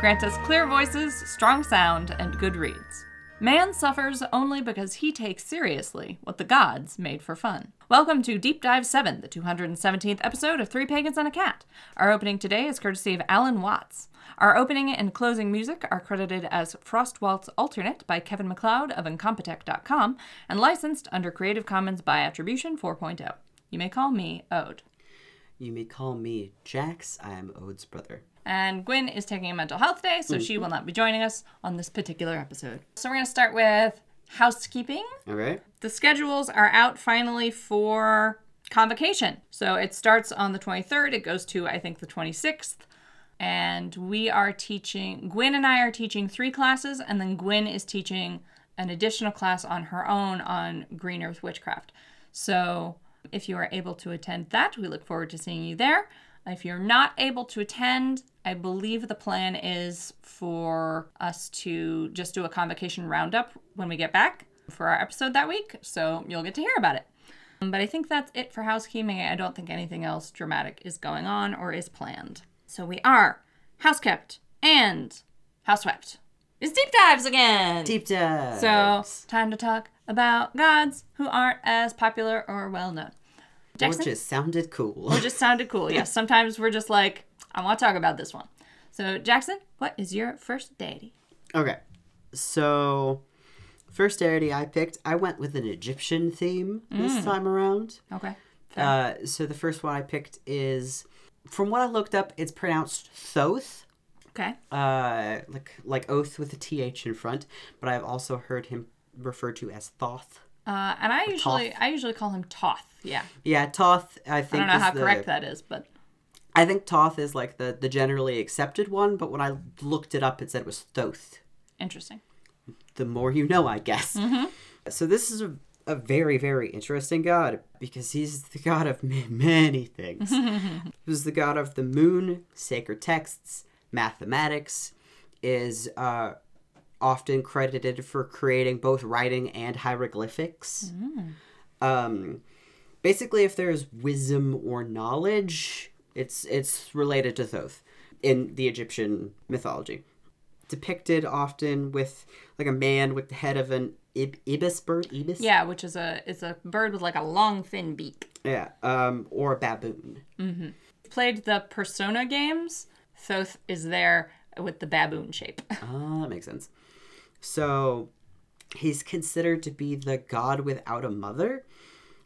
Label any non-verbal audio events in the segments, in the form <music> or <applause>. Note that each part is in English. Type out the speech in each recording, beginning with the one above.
Grant us clear voices, strong sound, and good reeds. Man suffers only because he takes seriously what the gods made for fun. Welcome to Deep Dive 7, the 217th episode of Three Pagans and a Cat. Our opening today is courtesy of Alan Watts. Our opening and closing music are credited as Frost Waltz Alternate by Kevin MacLeod of Incompetech.com and licensed under Creative Commons by Attribution 4.0. You may call me Ode. You may call me Jax. I am Ode's brother. And Gwyn is taking a mental health day, so mm. she will not be joining us on this particular episode. So we're going to start with housekeeping. All right. The schedules are out finally for convocation. So it starts on the 23rd, it goes to, I think, the 26th. And we are teaching, Gwyn and I are teaching three classes, and then Gwyn is teaching an additional class on her own on Green Earth Witchcraft. So if you are able to attend that, we look forward to seeing you there. If you're not able to attend, I believe the plan is for us to just do a convocation roundup when we get back for our episode that week. So you'll get to hear about it. Um, but I think that's it for housekeeping. I don't think anything else dramatic is going on or is planned. So we are house kept and house swept. It's deep dives again. Deep dives. So time to talk about gods who aren't as popular or well known. Or just sounded cool. It just sounded cool. Yes, <laughs> sometimes we're just like, I want to talk about this one. So, Jackson, what is your first deity? okay. So, first deity I picked, I went with an Egyptian theme this time around. Okay. Uh, so the first one I picked is, from what I looked up, it's pronounced Thoth. Okay. Uh, like like oath with a th in front, but I've also heard him referred to as Thoth. Uh, and I usually I usually call him Toth. Yeah. Yeah, Thoth. I think I don't know how the- correct that is, but I think Toth is like the, the generally accepted one, but when I looked it up, it said it was Thoth. interesting. The more you know, I guess. So this is a, a very, very interesting god because he's the god of many things. <laughs> he was the god of the moon, sacred texts, mathematics, is uh, often credited for creating both writing and hieroglyphics. Um, basically, if there's wisdom or knowledge, it's it's related to Thoth in the Egyptian mythology. Depicted often with like a man with the head of an ib- ibis bird, ibis, Yeah, which is a it's a bird with like a long thin beak. yeah, um, or a baboon. Played the Persona games. Thoth is there with the baboon shape. <laughs> Ah, that makes sense. So he's considered to be the god without a mother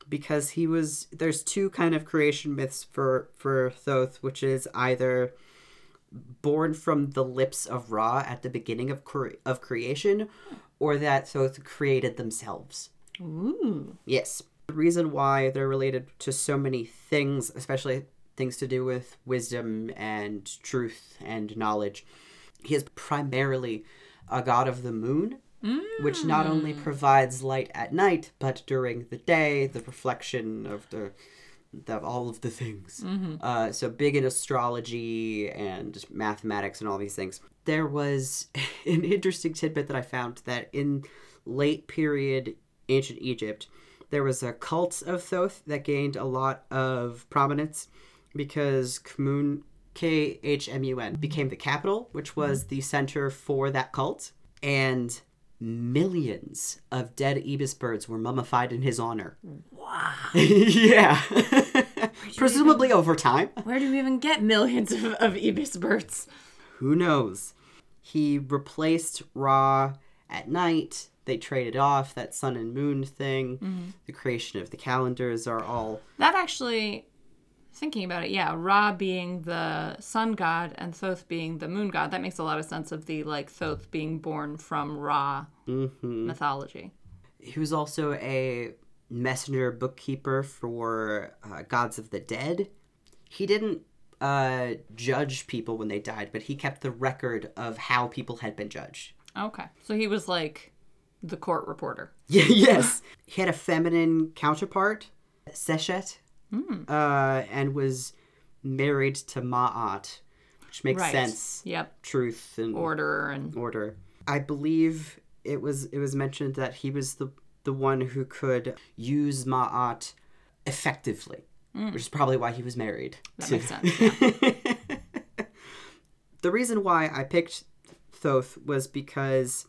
because he was there's two kind of creation myths for for Thoth, which is either born from the lips of Ra at the beginning of cre- of creation or that Thoth created themselves. Ooh. Yes. The reason why they're related to so many things, especially things to do with wisdom and truth and knowledge, he is primarily a god of the moon, which not only mm. provides light at night, but during the day, the reflection of the of all of the things. Mm-hmm. Uh, so big in astrology and mathematics and all these things. There was <laughs> an interesting tidbit that I found that in late period ancient Egypt, there was a cult of Thoth that gained a lot of prominence because Khmun, K H M U N, became the capital, which was mm. the center for that cult. And millions of dead ibis birds were mummified in his honor. Wow. <laughs> yeah. Presumably over time. Where do we even get millions of, of ibis birds? Who knows? He replaced Ra at night. They traded off that sun and moon thing. Mm-hmm. The creation of the calendars are all. That actually, thinking about it, yeah, Ra being the sun god and Thoth being the moon god, that makes a lot of sense of the like Thoth being born from Ra mythology. He was also a messenger bookkeeper for uh, gods of the dead. He didn't uh, judge people when they died, but he kept the record of how people had been judged. Okay. So he was like the court reporter. <laughs> Yeah, yes. he had a feminine counterpart, Seshet, uh, and was married to Ma'at, which makes Right. sense. Yep. Truth and Order and order. I believe it was it was mentioned that he was the the one who could use Ma'at effectively, which is probably why he was married. that makes sense. <laughs> Yeah. the reason why I picked Thoth was because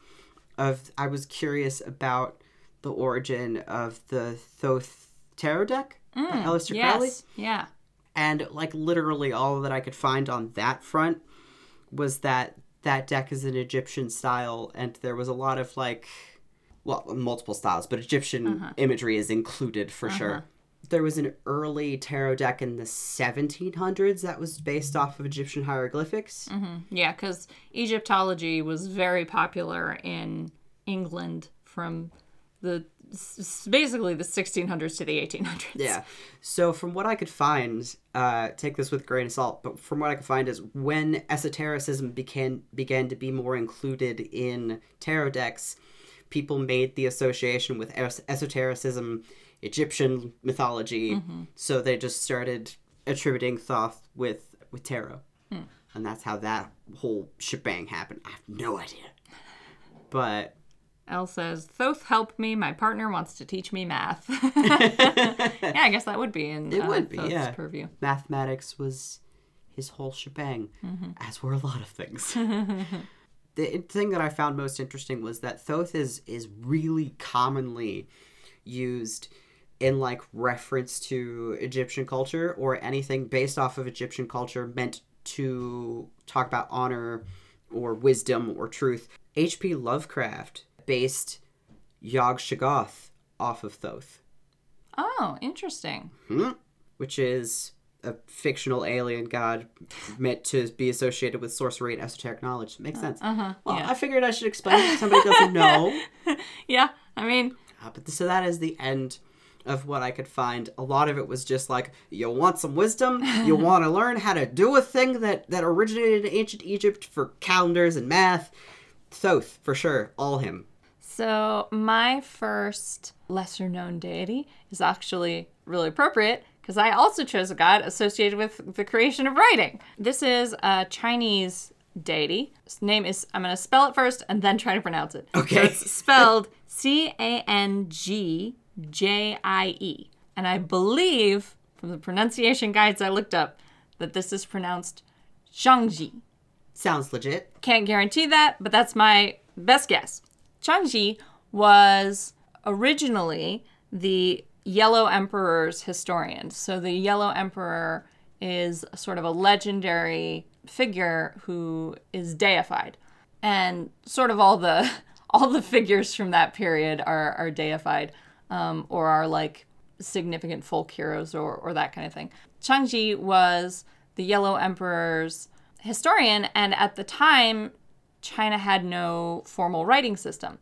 of I was curious about the origin of the Thoth tarot deck by mm, Aleister Crowley. Yeah. And like literally all that I could find on that front was that that deck is an Egyptian style and there was a lot of like well, multiple styles, but Egyptian uh-huh. imagery is included for sure. Uh-huh. There was an early tarot deck in the 1700s that was based off of Egyptian hieroglyphics. Mm-hmm. Yeah, because Egyptology was very popular in England from the basically the 1600s to the 1800s. Yeah. So from what I could find, uh, take this with a grain of salt, but from what I could find is when esotericism began began to be more included in tarot decks, people made the association with es- esotericism, Egyptian mythology, so they just started attributing Thoth with with tarot, and that's how that whole shebang happened. I have no idea, but Elle says, Thoth, help me. My partner wants to teach me math. <laughs> <laughs> yeah, I guess that would be in It uh, would be, Thoth's yeah. purview. mathematics was his whole shebang, as were a lot of things. <laughs> the thing that I found most interesting was that Thoth is is really commonly used in like reference to Egyptian culture or anything based off of Egyptian culture meant to talk about honor or wisdom or truth. H.P. Lovecraft based Yog Sothoth off of Thoth Oh, interesting. which is a fictional alien god meant to be associated with sorcery and esoteric knowledge. Makes sense. Uh-huh. Well, yeah. I figured I should explain it if somebody doesn't know. <laughs> yeah, I mean, Uh, but so that is the end of what I could find. A lot of it was just like, you want some wisdom? You <laughs> want to learn how to do a thing that, that originated in ancient Egypt for calendars and math? Thoth, for sure. All him. So, my first lesser known deity is actually really appropriate because I also chose a god associated with the creation of writing. This is a Chinese deity. His name is, I'm going to spell it first and then try to pronounce it. Okay. So it's spelled <laughs> C A N G J I E. And I believe from the pronunciation guides I looked up that this is pronounced Shangji. Sounds legit. Can't guarantee that, but that's my best guess. Changji was originally the Yellow Emperor's historian. So the Yellow Emperor is sort of a legendary figure who is deified. And sort of all the <laughs> all the figures from that period are, are deified um, or are like significant folk heroes or, or that kind of thing. Changji was the Yellow Emperor's historian, and at the time, China had no formal writing system.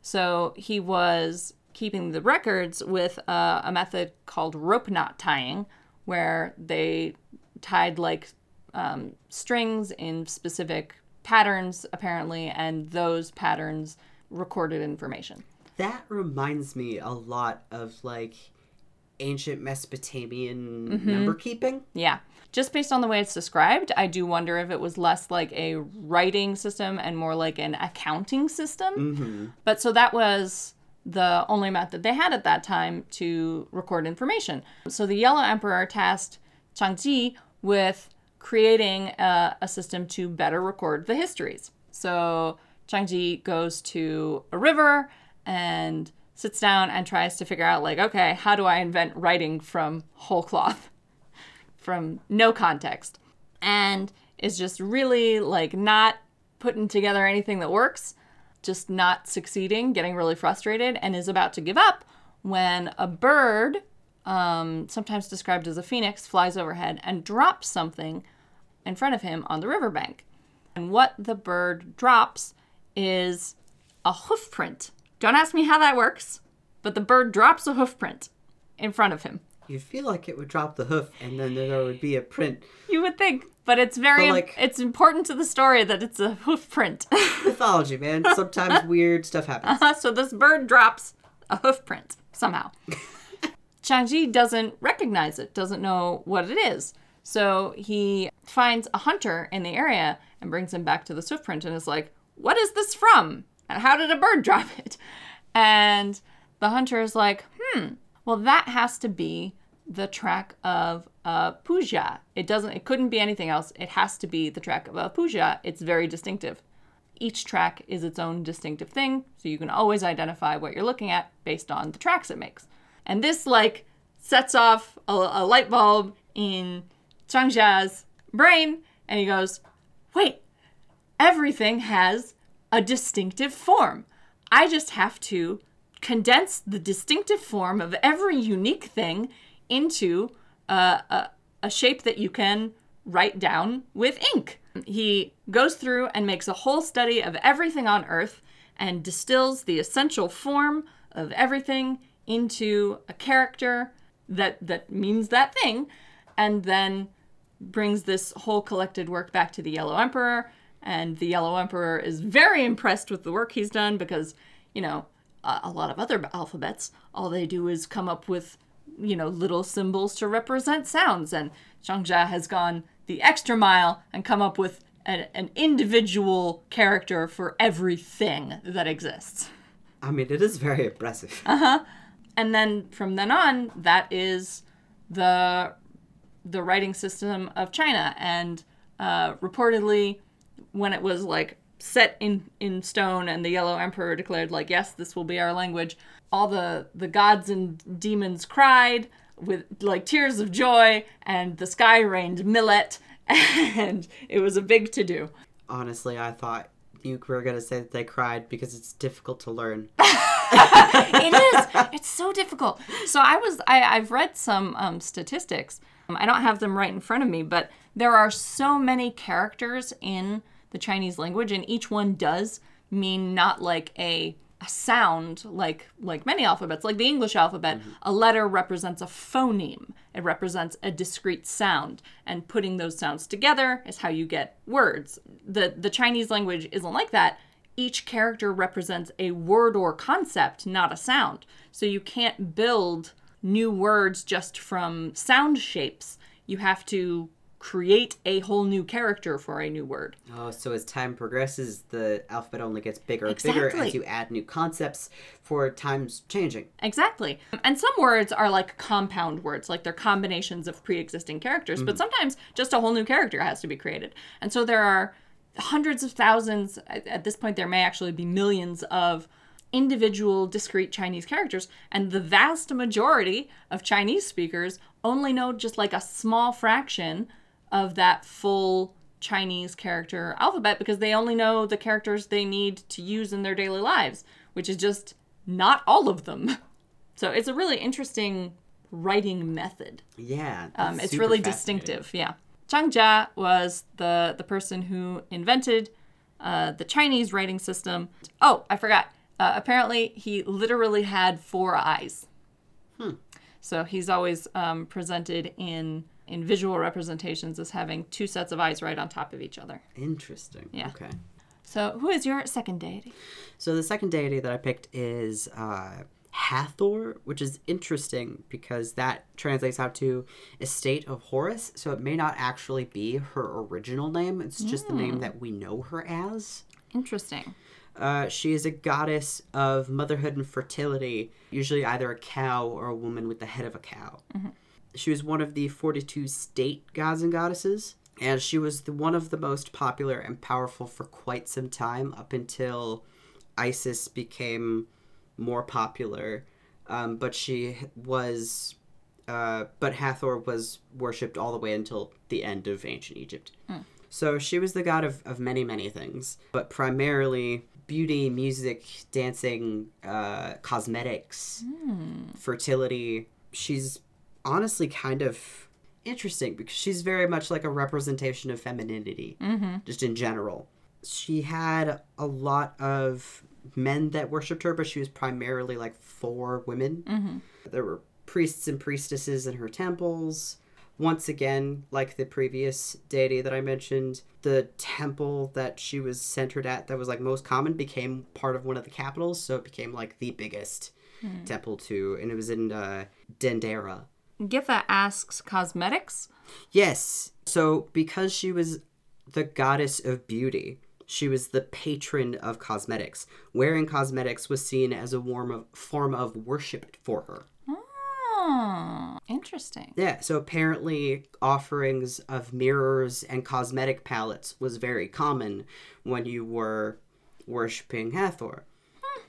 So he was keeping the records with uh, a method called rope knot tying, where they tied like um, strings in specific patterns, apparently, and those patterns recorded information. That reminds me a lot of like ancient Mesopotamian Mm-hmm. number keeping. Yeah. Just based on the way it's described, I do wonder if it was less like a writing system and more like an accounting system. Mm-hmm. But so that was the only method they had at that time to record information. So the Yellow Emperor tasked Changji with creating a, a system to better record the histories. So Changji goes to a river and sits down and tries to figure out like, okay, how do I invent writing from whole cloth? From no context and is just really like not putting together anything that works, just not succeeding, getting really frustrated, and is about to give up when a bird, um, sometimes described as a phoenix, flies overhead and drops something in front of him on the riverbank. And what the bird drops is a hoof print. Don't ask me how that works, but the bird drops a hoof print in front of him. You feel like it would drop the hoof and then there would be a print. You would think, but it's very But, like- it's important to the story that it's a hoof print. <laughs> Mythology, man. Sometimes <laughs> weird stuff happens. so this bird drops a hoof print somehow. <laughs> Changji doesn't recognize it, doesn't know what it is. So he finds a hunter in the area and brings him back to the hoof print and is like, "What is this from? And how did a bird drop it?" And the hunter is like, "Hmm, well that has to be the track of a puja. It doesn't it couldn't be anything else. It has to be the track of a puja. It's very distinctive. Each track is its own distinctive thing, so you can always identify what you're looking at based on the tracks it makes. And this like sets off a, a light bulb in Changjia's brain, and he goes, "Wait, everything has a distinctive form. I just have to condense the distinctive form of every unique thing into uh, a, a shape that you can write down with ink. He goes through and makes a whole study of everything on Earth and distills the essential form of everything into a character that that means that thing, and then brings this whole collected work back to the Yellow Emperor. And the Yellow Emperor is very impressed with the work he's done because, you know, a, a lot of other alphabets, all they do is come up with, you know, little symbols to represent sounds. And Zhangjia has gone the extra mile and come up with an, an individual character for everything that exists. I mean, it is very impressive. <laughs> Uh huh. And then from then on that is the the writing system of china and uh, reportedly when it was like set in in stone and the yellow emperor declared like yes this will be our language all the the gods and demons cried with like tears of joy and the sky rained millet <laughs> and it was a big to do Honestly, I thought you were going to say that they cried because it's difficult to learn. <laughs> it is. <laughs> It's so difficult. So I was. I, I've read some um, statistics. Um, I don't have them right in front of me, but there are so many characters in the Chinese language, and each one does mean not like a, a sound like like many alphabets. Like the English alphabet, mm-hmm. a letter represents a phoneme. It represents a discrete sound, and putting those sounds together is how you get words. the The Chinese language isn't like that each character represents a word or concept, not a sound. So you can't build new words just from sound shapes. You have to create a whole new character for a new word. Oh, so as time progresses, the alphabet only gets bigger and bigger as you add new concepts for times changing. Exactly. And some words are like compound words, like they're combinations of pre existing characters, but mm-hmm. sometimes just a whole new character has to be created. And so there are hundreds of thousands, at this point, there may actually be millions of individual discrete Chinese characters. And the vast majority of Chinese speakers only know just like a small fraction of that full Chinese character alphabet because they only know the characters they need to use in their daily lives, which is just not all of them. <laughs> So it's a really interesting writing method. Yeah. Um, it's really distinctive. Yeah. Zhang Jia was the the person who invented uh, the Chinese writing system. Oh, I forgot. Uh, apparently, he literally had four eyes. Hmm. So he's always um, presented in in visual representations as having two sets of eyes right on top of each other. Interesting. Yeah. Okay. So who is your second deity? So the second deity that I picked is uh, Hathor, which is interesting because that translates out to estate of Horus. So it may not actually be her original name. It's just the name that we know her as. Interesting. Uh, she is a goddess of motherhood and fertility, usually either a cow or a woman with the head of a cow. She was one of the 42 state gods and goddesses, and she was the, one of the most popular and powerful for quite some time up until Isis became more popular. Um, but she was, uh, but Hathor was worshipped all the way until the end of ancient Egypt. So she was the god of, of many, many things, but primarily beauty, music, dancing, uh, cosmetics, fertility. She's honestly kind of interesting because she's very much like a representation of femininity, mm-hmm. just in general. She had a lot of men that worshipped her, but she was primarily like for women. Mm-hmm. There were priests and priestesses in her temples. Once again, like the previous deity that I mentioned, the temple that she was centered at that was like most common became part of one of the capitals, so it became like the biggest mm-hmm. temple too, and it was in uh, Dendera. Githa asks cosmetics. Yes. So because she was the goddess of beauty, she was the patron of cosmetics. Wearing cosmetics was seen as a warm of, form of worship for her. Oh, interesting. Yeah, so apparently offerings of mirrors and cosmetic palettes was very common when you were worshiping Hathor.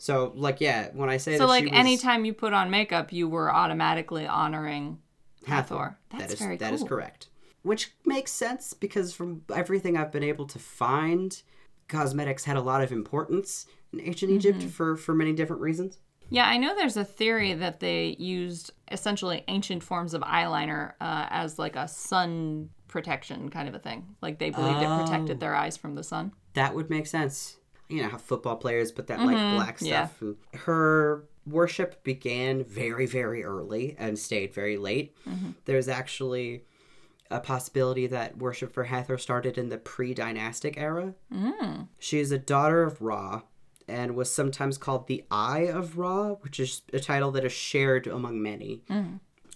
So, like, yeah, when I say So, that like, she was anytime you put on makeup, you were automatically honoring Hathor. That's that is very that is cool. correct. Which makes sense because from everything I've been able to find, cosmetics had a lot of importance in ancient Egypt Mm-hmm. for for many different reasons. Yeah, I know there's a theory that they used essentially ancient forms of eyeliner uh, as like a sun protection kind of a thing. Like they believed it Oh. protected their eyes from the sun. That would make sense. You know how football players put that like black Mm-hmm. yeah. stuff. And her worship began very very early and stayed very late. Mm-hmm. There's actually a possibility that worship for Hathor started in the pre-dynastic era. Mm. She is a daughter of Ra and was sometimes called the Eye of Ra, which is a title that is shared among many.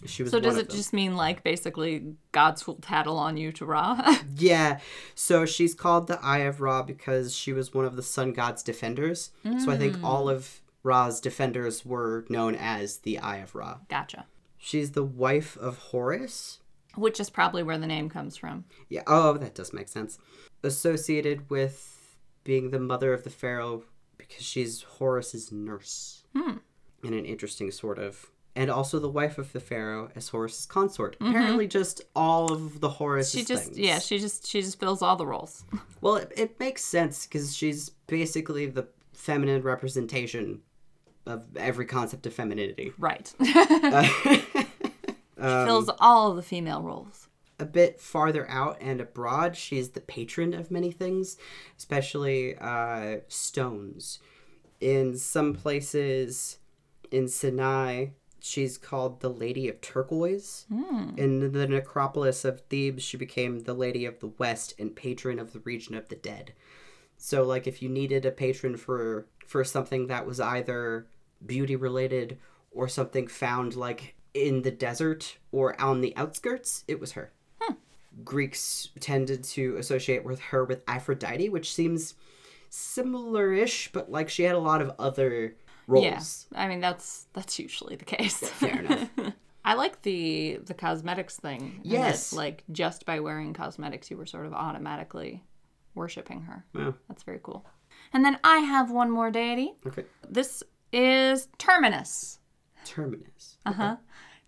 She was Mm. So does it them. just mean like basically God's will tattle on you to Ra? <laughs> Yeah. So she's called the Eye of Ra because she was one of the sun god's defenders. So I think Mm. all of Ra's defenders were known as the Eye of Ra. gotcha. She's the wife of Horus. Which is probably where the name comes from. Yeah. Oh, that does make sense. Associated with being the mother of the pharaoh because she's Horus's nurse. Hmm. In an interesting sort of. And also the wife of the pharaoh as Horus's consort. Apparently, just all of the Horus Mm-hmm. She just things. yeah, she just she just fills all the roles. <laughs> Well, it, it makes sense because she's basically the feminine representation of every concept of femininity. right. <laughs> <laughs> Uh, um, fills all the female roles. a bit farther out and abroad, she's the patron of many things, especially uh, stones. In some places in Sinai, she's called the Lady of Turquoise. Hmm. In the necropolis of Thebes, she became the Lady of the West and patron of the region of the dead. So, like, if you needed a patron for for something that was either beauty related or something found like in the desert or on the outskirts, it was her. Hmm. Greeks tended to associate with her with Aphrodite, which seems similar-ish, but like she had a lot of other roles. Yeah. I mean that's that's usually the case. Fair enough. <laughs> I like the the cosmetics thing. and that, Yes. like just by wearing cosmetics, you were sort of automatically worshiping her. Yeah. That's very cool. And then I have one more deity. Okay. This is Terminus. Terminus. Uh huh.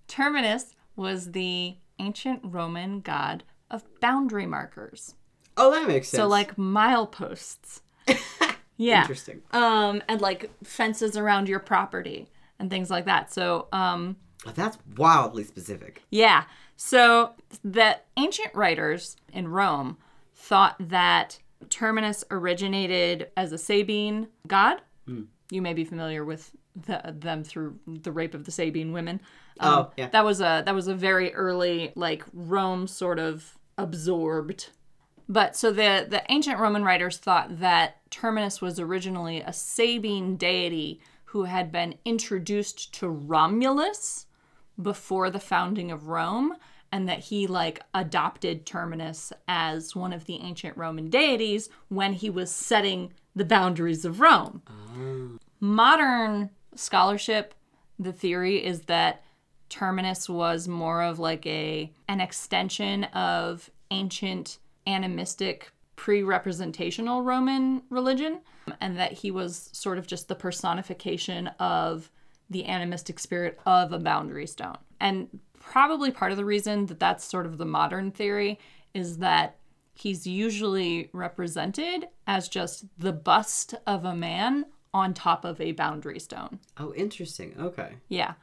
Terminus was the ancient Roman god of boundary markers. Oh, that makes sense. So like mileposts. <laughs> yeah. interesting. Um, and like fences around your property and things like that. So um, Oh, that's wildly specific. Yeah. So the ancient writers in Rome thought that Terminus originated as a Sabine god. You may be familiar with the, them through the rape of the Sabine women. Um, Oh, yeah. That was a that was a very early like Rome sort of absorbed. But so the the ancient Roman writers thought that Terminus was originally a Sabine deity who had been introduced to Romulus before the founding of Rome and that he like adopted Terminus as one of the ancient Roman deities when he was setting the boundaries of Rome. Modern scholarship, the theory is that Terminus was more of like a an extension of ancient animistic pre-representational Roman religion and that he was sort of just the personification of the animistic spirit of a boundary stone. And probably part of the reason that that's sort of the modern theory is that he's usually represented as just the bust of a man on top of a boundary stone. Oh, interesting. Okay. Yeah.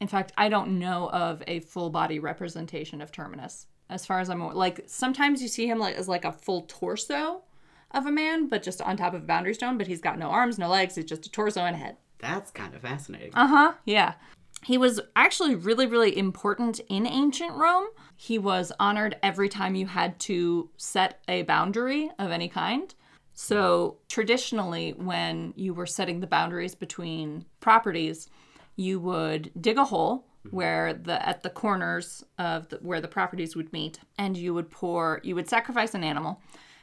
In fact, I don't know of a full body representation of Terminus. As far as I'm aware, like sometimes you see him like as like a full torso of a man, but just on top of a boundary stone. But he's got no arms, no legs. He's just a torso and a head. That's kind of fascinating. Uh huh. Yeah. He was actually really, really important in ancient Rome. He was honored every time you had to set a boundary of any kind. So, traditionally, when you were setting the boundaries between properties, you would dig a hole where the at the corners of the, where the properties would meet and you would pour you would sacrifice an animal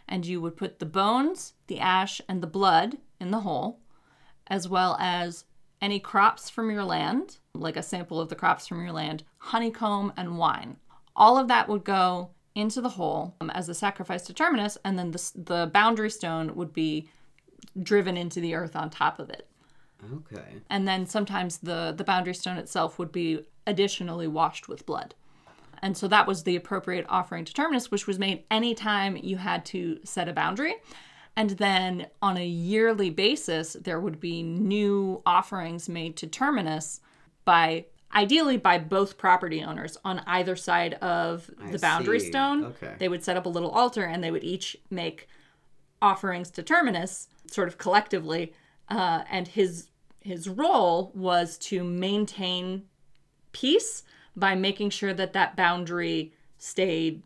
and you would put the bones, the ash and the blood in the hole as well as any crops from your land, like a sample of the crops from your land, honeycomb, and wine. All of that would go into the hole um, as a sacrifice to Terminus, and then the, the boundary stone would be driven into the earth on top of it. Okay. And then sometimes the, the boundary stone itself would be additionally washed with blood. And so that was the appropriate offering to Terminus, which was made anytime you had to set a boundary. And then on a yearly basis, there would be new offerings made to Terminus by ideally by both property owners on either side of the boundary see. stone. Okay. They would set up a little altar and they would each make offerings to Terminus, sort of collectively, uh, and his his role was to maintain peace by making sure that that boundary stayed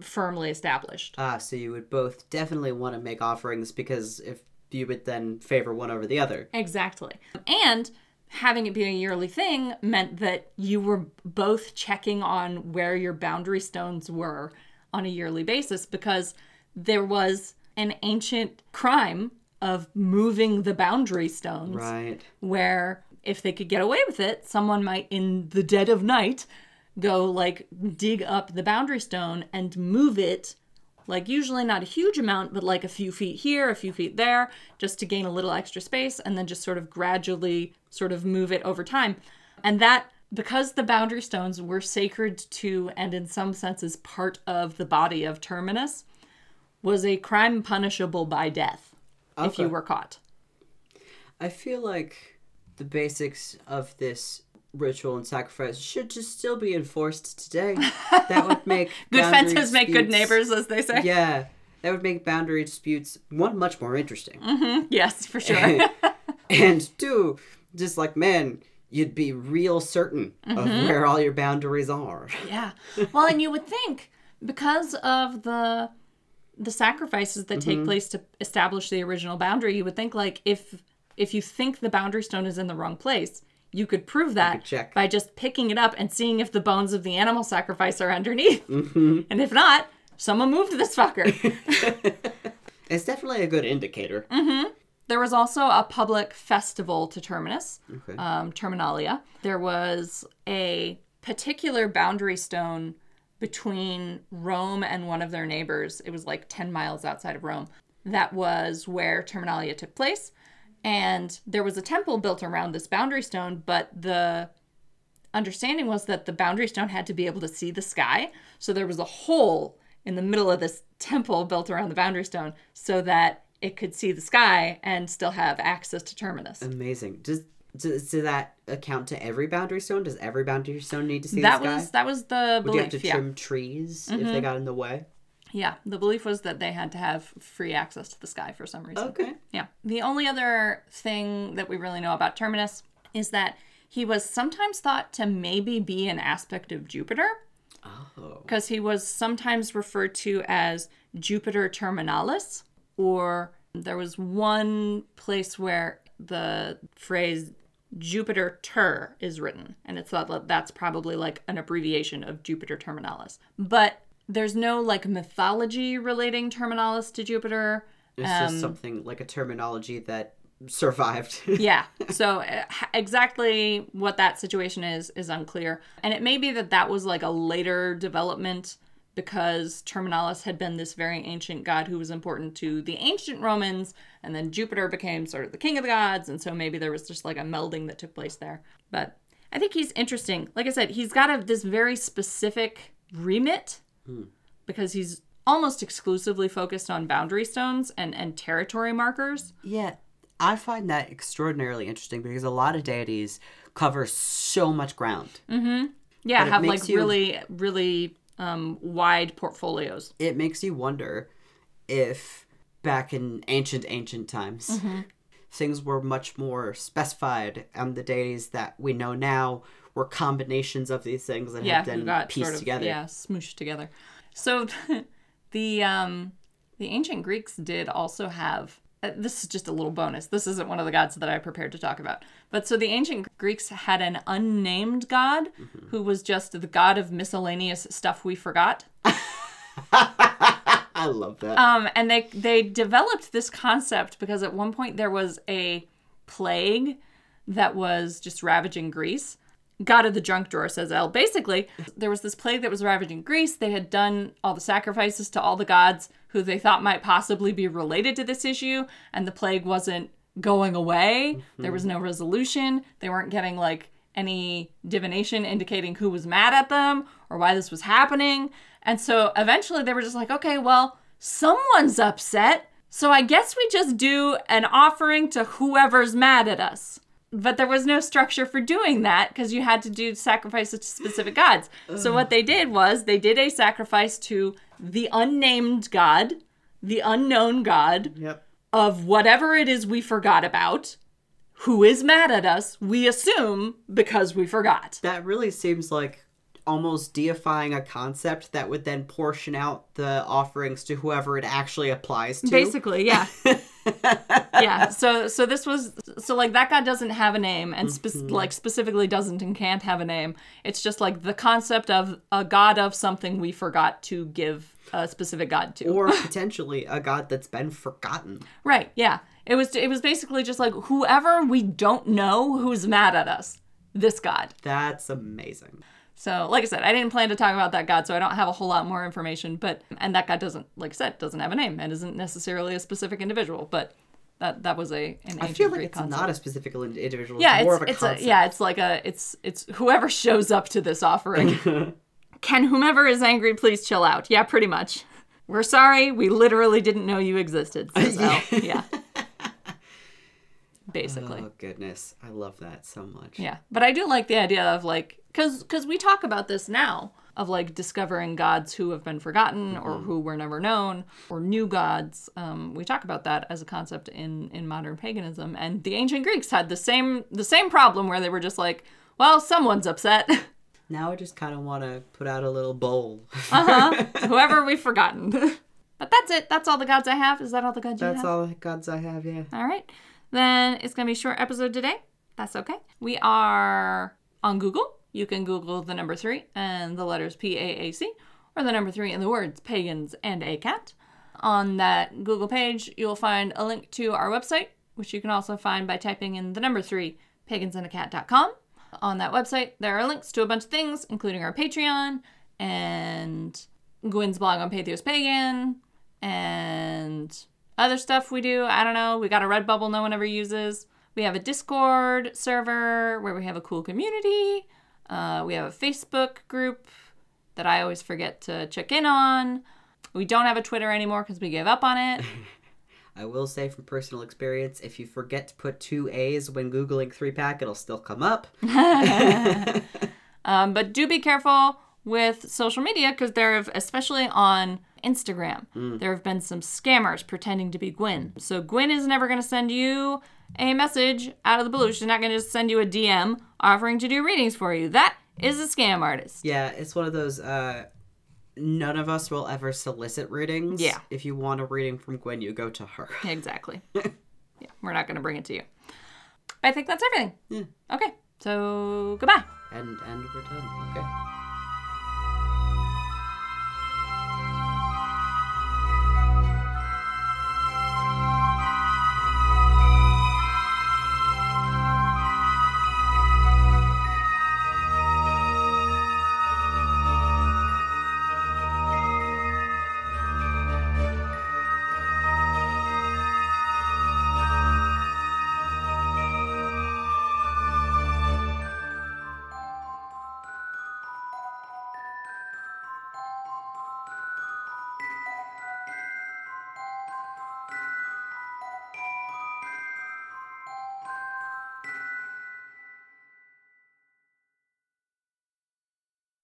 firmly established. Ah, so you would both definitely want to make offerings because if you would then favor one over the other. Exactly. And having it be a yearly thing meant that you were both checking on where your boundary stones were on a yearly basis because there was an ancient crime of moving the boundary stones Right. where if they could get away with it, someone might in the dead of night go like dig up the boundary stone and move it like usually not a huge amount but like a few feet here a few feet there just to gain a little extra space and then just sort of gradually sort of move it over time and that because the boundary stones were sacred to and in some senses part of the body of terminus was a crime punishable by death if you were caught I feel like the basics of this ritual and sacrifice should just still be enforced today. That would <laughs> make good fences make good neighbors as they say Yeah, that would make boundary disputes one much more interesting, yes for sure <laughs> and two, just like man, you'd be real certain of Mm-hmm. where all your boundaries are. Yeah. Well, and you would think because of the the sacrifices that Mm-hmm. take place to establish the original boundary, you would think like if if you think the boundary stone is in the wrong place, you could prove that could by just picking it up and seeing if the bones of the animal sacrifice are underneath. Mm-hmm. And if not, someone moved this fucker. <laughs> It's definitely a good indicator. Mm-hmm. There was also a public festival to Terminus, Okay. um, Terminalia. There was a particular boundary stone between Rome and one of their neighbors. It was like 10 miles outside of Rome. That was where Terminalia took place. And there was a temple built around this boundary stone, but the understanding was that the boundary stone had to be able to see the sky. So there was a hole in the middle of this temple built around the boundary stone so that it could see the sky and still have access to Terminus. Amazing. Does, does does that account to every boundary stone? Does every boundary stone need to see that the sky? was that was the belief. Would you have to Yeah. trim trees if Mm-hmm. they got in the way? Yeah, the belief was that they had to have free access to the sky for some reason. Okay. Yeah. The only other thing that we really know about Terminus is that he was sometimes thought to maybe be an aspect of Jupiter Oh. because he was sometimes referred to as Jupiter Terminalis, or there was one place where the phrase Jupiter Ter is written, and it's thought that that's probably like an abbreviation of Jupiter Terminalis. But there's no like mythology relating Terminalis to Jupiter. It's Um, just something like a terminology that survived. <laughs> yeah. So uh, exactly what that situation is is unclear, and it may be that that was like a later development because Terminalis had been this very ancient god who was important to the ancient Romans, and then Jupiter became sort of the king of the gods, and so maybe there was just like a melding that took place there. But I think he's interesting. Like I said, he's got a, this very specific remit hmm. because he's almost exclusively focused on boundary stones and, and territory markers. yeah, I find that extraordinarily interesting because a lot of deities cover so much ground. Mm-hmm. Yeah, But it have like you- really, really um, wide portfolios. It makes you wonder if back in ancient, ancient times, Mm-hmm. things were much more specified, and the deities that we know now were combinations of these things that Yeah, have been got pieced sort of together. yeah smooshed together. So <laughs> the um, the ancient Greeks did also have. Uh, this is just a little bonus. This isn't one of the gods that I prepared to talk about. But so the ancient Greeks had an unnamed god Mm-hmm. who was just the god of miscellaneous stuff we forgot. <laughs> I love that. Um, and they they developed this concept because at one point there was a plague that was just ravaging Greece. God of the junk drawer, says El. Basically, there was this plague that was ravaging Greece. They had done all the sacrifices to all the gods who they thought might possibly be related to this issue, and the plague wasn't going away. There was mm-hmm. no resolution. They weren't getting like any divination indicating who was mad at them or why this was happening. And so eventually they were just like, okay, well, someone's upset. So I guess we just do an offering to whoever's mad at us. But there was no structure for doing that because you had to do sacrifices to specific gods. So what they did was they did a sacrifice to the unnamed god, the unknown god Yep. of whatever it is we forgot about, who is mad at us, we assume because we forgot. That really seems like almost deifying a concept that would then portion out the offerings to whoever it actually applies to. Basically, yeah. <laughs> yeah. So so this was so like that god doesn't have a name and spe- mm-hmm. like specifically doesn't and can't have a name. It's just like the concept of a god of something we forgot to give a specific god to. or <laughs> potentially a god that's been forgotten. Right. Yeah. It was it was basically just like whoever we don't know who's mad at us. This god. That's amazing. So, like I said, I didn't plan to talk about that god, so I don't have a whole lot more information. But and that god doesn't, like I said, doesn't have a name and isn't necessarily a specific individual. But that that was a an I feel like Greek it's concept. not a specific individual. yeah, it's more it's, of a it's a, yeah, it's like a it's it's whoever shows up to this offering. <laughs> Can whomever is angry please chill out? Yeah, pretty much. We're sorry, we literally didn't know you existed. Al. <laughs> yeah. Basically. Oh goodness, I love that so much. Yeah, but I do like the idea of like because because we talk about this now of like discovering gods who have been forgotten or who were never known or new gods. Um, we talk about that as a concept in in modern paganism, and the ancient Greeks had the same the same problem where they were just like, well, someone's upset. <laughs> Now I just kind of want to put out a little bowl. <laughs> uh huh. Whoever we've forgotten. <laughs> but that's it. That's all the gods I have. Is that all the gods you That's have? all the gods I have. Yeah. All right. Then it's going to be a short episode today. That's okay. We are on Google. You can Google the number three and the letters P A A C, or the number three and the words pagans and a cat. On that Google page, you'll find a link to our website, which you can also find by typing in the number three, pagansandacat.com. On that website, there are links to a bunch of things, including our Patreon and Gwyn's blog on Patheos Pagan and other stuff we do. I don't know. We got a Redbubble no one ever uses. We have a Discord server where we have a cool community. Uh, we have a Facebook group that I always forget to check in on. We don't have a Twitter anymore because we gave up on it. <laughs> I will say from personal experience, if you forget to put two A's when Googling three pack, it'll still come up. <laughs> <laughs> Um, but do be careful with social media because they're, especially on Instagram, there have been some scammers pretending to be Gwyn. So Gwyn is never going to send you a message out of the blue. She's not going to just send you a DM offering to do readings for you. That is a scam artist. Yeah, it's one of those. uh None of us will ever solicit readings. Yeah. If you want a reading from Gwyn, you go to her. <laughs> Exactly. yeah, we're not going to bring it to you. I think that's everything. Yeah. Okay. So goodbye. And and we're done. Okay.